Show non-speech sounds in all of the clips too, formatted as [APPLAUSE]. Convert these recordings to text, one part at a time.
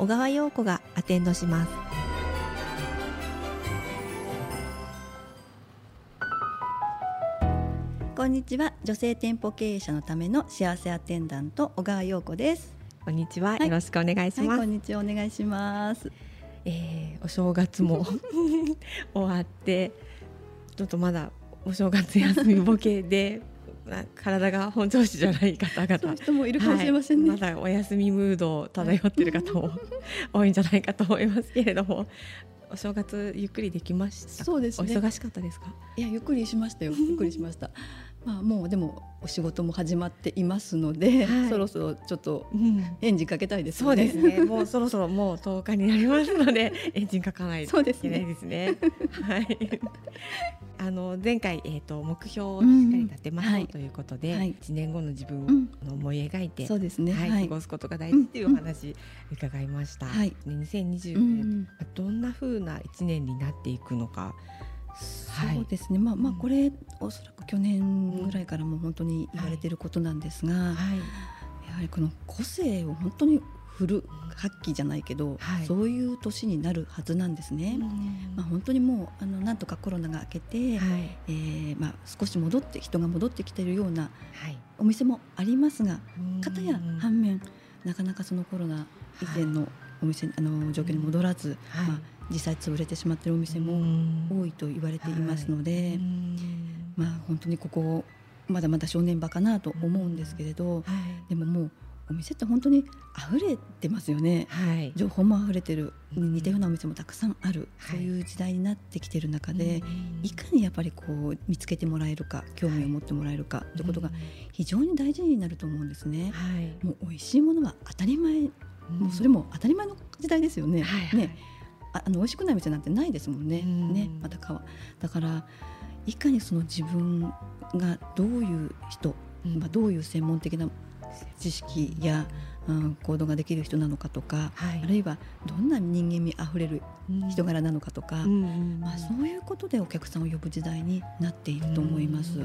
小川陽子がアテンドします。こんにちは。女性店舗経営者のための幸せアテンダント小川陽子です。こんにちは、よろしくお願いします、はい、こんにちは。お願いします。えー、お正月も [LAUGHS] 終わってちょっとまだお正月休みボケで体が本調子じゃない方々。人もいるかもしれませんね、はい、まだお休みムード漂っている方も [LAUGHS] 多いんじゃないかと思いますけれども。お正月ゆっくりできましたそうです、ね、お忙しかったですか？いやゆっくりしましたよ。ゆっくりしましたまあ、もうでもお仕事も始まっていますので、はい、そろそろちょっとエンジンかけたいです、ねうん、そうですね。もうそろそろもう10日になりますので [LAUGHS] エンジンかかないといけないですね。すねはい。あの前回えっ、ー、と目標をしっかり立てましょうということで、うんはい、1年後の自分を思い描いて、そうですね。はい、過ごすことが大事っていうお話伺いました。はい。2020年、どんな風な1年になっていくのか。そうですね、まあまあこれおそらく去年ぐらいからも本当に言われていることなんですが、はい、やはりこの個性を本当にフル発揮じゃないけど、はい、そういう年になるはずなんですね。まあ、本当にもうあのなんとかコロナが明けて、はい、えー、まあ、少し戻って人が戻ってきているようなお店もありますが、かたや反面なかなかそのコロナ以前のお店あの状況に戻らず、まあ実際潰れてしまっているお店も多いと言われていますので、まあ本当にここまだまだ正念場かなと思うんですけれど、でももうお店って本当に溢れてますよね、はい、情報も溢れてる似たようなお店もたくさんある、はい、そういう時代になってきている中で、いかにやっぱりこう見つけてもらえるか興味を持ってもらえるかということが非常に大事になると思うんですね。はい、もう美味しいものは当たり前、もうそれも当たり前の時代ですよね。ね。あの美味しくない店なんてないですもんね。ん。ね。またかだからいかにその自分がどういう人、まあ、どういう専門的な知識や、うん、行動ができる人なのかとか、はい、あるいはどんな人間味あふれる人柄なのかとか、まあ、そういうことでお客さんを呼ぶ時代になっていると思います。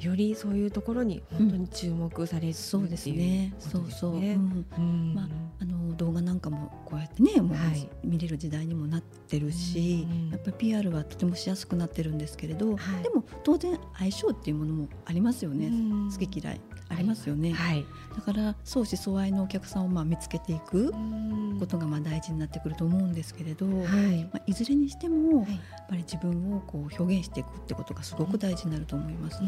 よりそういうところに本当に注目される、うん、そうですね。そうそう。うん、まああの動画なんかもこうやってねもう、見れる時代にもなってるし、やっぱり PR はとてもしやすくなってるんですけれど、はい、でも当然相性っていうものもありますよね。好き嫌いありますよね。はい、だから相思相愛のお客さんをまあ見つけていくことがまあ大事になってくると思うんですけれど、はい。まあいずれにしても、やっぱり自分をこう表現していくってことがすごく大事になると思います。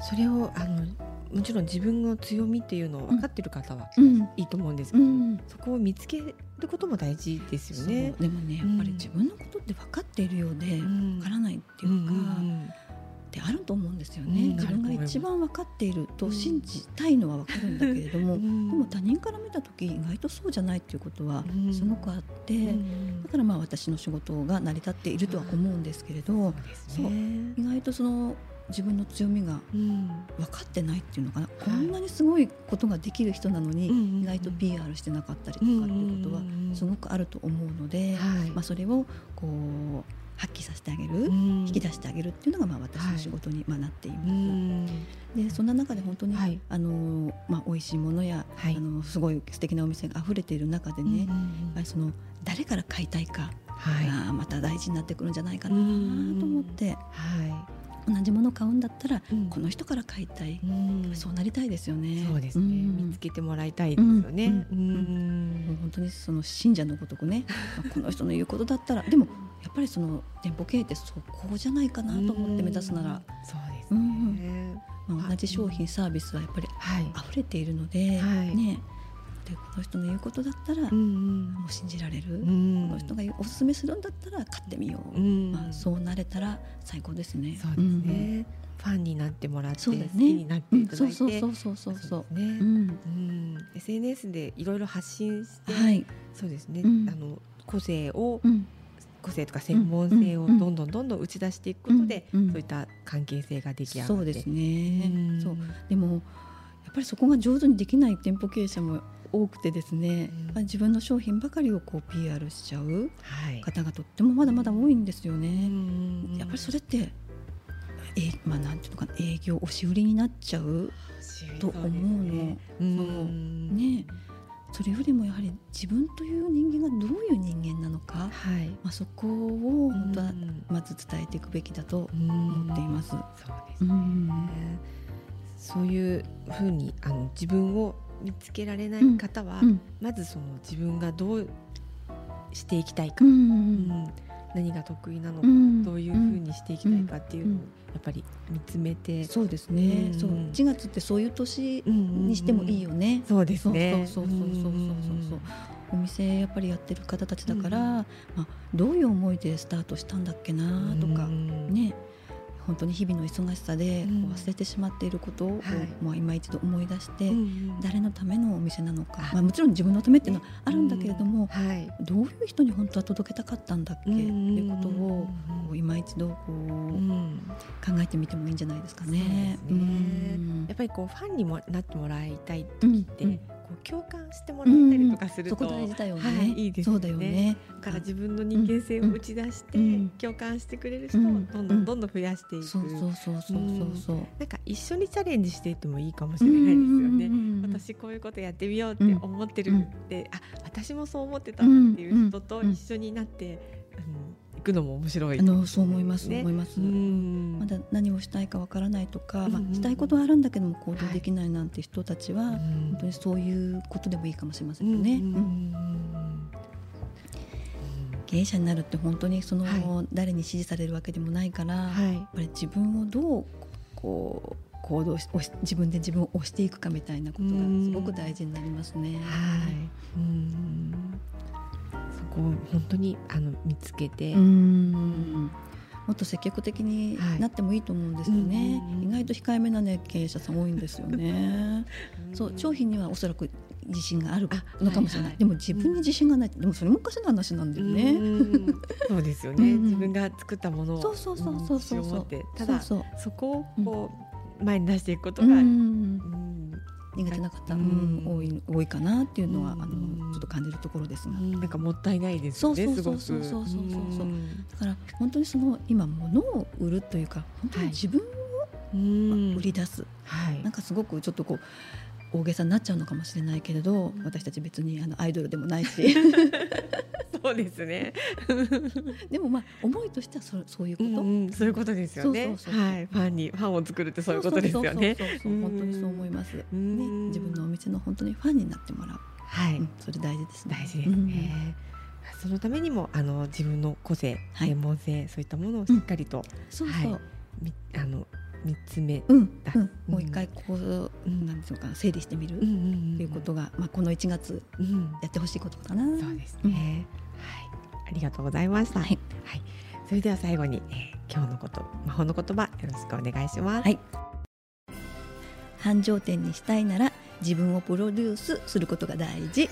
それをあのもちろん自分の強みっていうのを分かってる方はいいと思うんですけど、うん、そこを見つけることも大事ですよね。でもねやっぱり自分のことって分かっているようで分からないっていうか。ってあると思うんですよね、うん、自分が一番分かっていると信じたいのは分かるんだけれども、うん、でも他人から見た時意外とそうじゃないっていうことはすごくあって、うん、だからまあ私の仕事が成り立っているとは思うんですけれど、そう、ね、意外とその自分の強みが分かってないっていうのかな、こんなにすごいことができる人なのに、意外と PR してなかったりとかっていうことはすごくあると思うので、まあ、それをこう発揮させてあげる、引き出してあげるっていうのがまあ私の仕事にまあなっています。でそんな中で本当に、はい、あのまあ美味しいものや、はい、あのすごい素敵なお店が溢れている中でね、やっぱりその誰から買いたいかがまた大事になってくるんじゃないかなと思って。はい同じもの買うんだったら、うん、この人から買いたい、うん、そうなりたいですよね。そうですね、うん、見つけてもらいたいですよね。うん。本当にその信者のごとくね、[LAUGHS] この人の言うことだったら、でもやっぱりその店舗経営ってそこじゃないかなと思って目指すなら、そうですね。まあ、同じ商品サービスはやっぱり溢れているので、はい、ね。ってこの人の言うことだったら、うんうん。もう信じられる、うん。この人がおすすめするんだったら買ってみよう、うん。まあ、そうなれたら最高ですね。そうですね、ファンになってもらって、好きになっていただいて、そうそうそうそう。そうね、うん。うん、SNS でいろいろ発信して、はい、そうですね、うん。あの個性を、うん。個性とか専門性をうん。どんどんどんどん打ち出していくことで、そういった関係性が出来上がって。そうですね、うん。そう。でもやっぱりそこが上手にできない店舗経営者も多くてですね、うん。自分の商品ばかりをこう PR しちゃうはい、方がとってもまだまだ多いんですよね。うんやっぱりそれってえまあ、なんていうのかな営業押し売りになっちゃうと思うの。うん。ね。それよりもやはり自分という人間がどういう人間なのか、はい、まあ、そこを本当はうん。まず伝えていくべきだとうん思っています。そうですね、うん。そういうふうにあの自分を見つけられない方は、うんまずその自分がどうしていきたいか、うんうん何が得意なのか、うんどういうふうにしていきたいかっていうのをやっぱり見つめて、そうですね、うん。そう。1月ってそういう年うんにしてもいいよね。そうですね。そうそうそうそうそう。そうお店やっぱりやってる方たちだから、まあ、どういう思いでスタートしたんだっけなとか、うん。ね本当に日々の忙しさで忘れてしまっていることを、はい。もう今一度思い出して、うん誰のためのお店なのかあ。まあ、もちろん自分のためっていうのはあるんだけれども、はい。どういう人に本当は届けたかったんだっけっていうことをこう今一度こううん考えてみてもいいんじゃないですかね。やっぱりこうファンにもなってもらいたい時って、こう共感してもらったりとかすると、そこ大事だよね。はいいいですよね。そうだよね。だから自分の人間性を打ち出して、うん共感してくれる人をうんどんどんどんどん増やしていく、そうそうそうそうそうそう。なんか一緒にチャレンジしていってもいいかもしれないですよね。ね私こういうことやってみようって思ってるうん。って、あ私もそう思ってたっていう人とうん一緒になって、うん行くのも面白い。あのそう思います、ね。思います。うん。まだ何をしたいかわからないとか、まあ、したいことはあるんだけども行動できないなんて人たちは、うん本当にそういうことでもいいかもしれませんよね。経営者になるって本当にその、は誰に支持されるわけでもないから、やはい。っぱり自分をどうこう行動し自分で自分を押していくかみたいなことがすごく大事になりますね。はい、うんそこを本当にあの見つけて、うん。もっと積極的にはい。なってもいいと思うんですよね、うん。意外と控えめな、ね、経営者さん多いんですよね。[LAUGHS] そう商品にはおそらく自信があるのかもしれない、はい。はいでも自分に自信がない、でもそれもおかしな話なんだよね。うん。そうですよね、うん。自分が作ったものをそうそうそうそうそうう。ん自信を持ってただそうそう。そこをこう、前に出していくことうが、んうん苦手な方、ううんん多い多いかなっていうのは、うん。あのちょっと感じるところですが、なんかもったいないですよねそうすごく。そうそうそうそう。そうだから本当にその今物を売るというか本当に自分うん。を売り出す、はい。なんかすごくちょっとこう大げさになっちゃうのかもしれないけれど私たち別にあのアイドルでもないし [LAUGHS] そうですね、[LAUGHS] でもまあ思いとしてはそそういうこと、うんうんそういうことですよね。はいファンにファンを作るってそういうことですよね。本当にそう思います、ね、うん。自分のお店の本当にファンになってもらう、はい、うんそれ大事ですね。大事ですね、そのためにもあの自分の個性、はい。専門性そういったものをしっかりと、そうそう、はい。みあの見つめ、うん、だうん、もう一回こう、うんなんていうのかな整理してみる、うんうんうんっていうことが、まあ、この1月うん。やってほしいことかな。そうですね、はいありがとうございました。はい、はい、それでは最後に、えー今日のこと魔法の言葉よろしくお願いします。はい。繁盛店にしたいなら自分をプロデュースすることが大事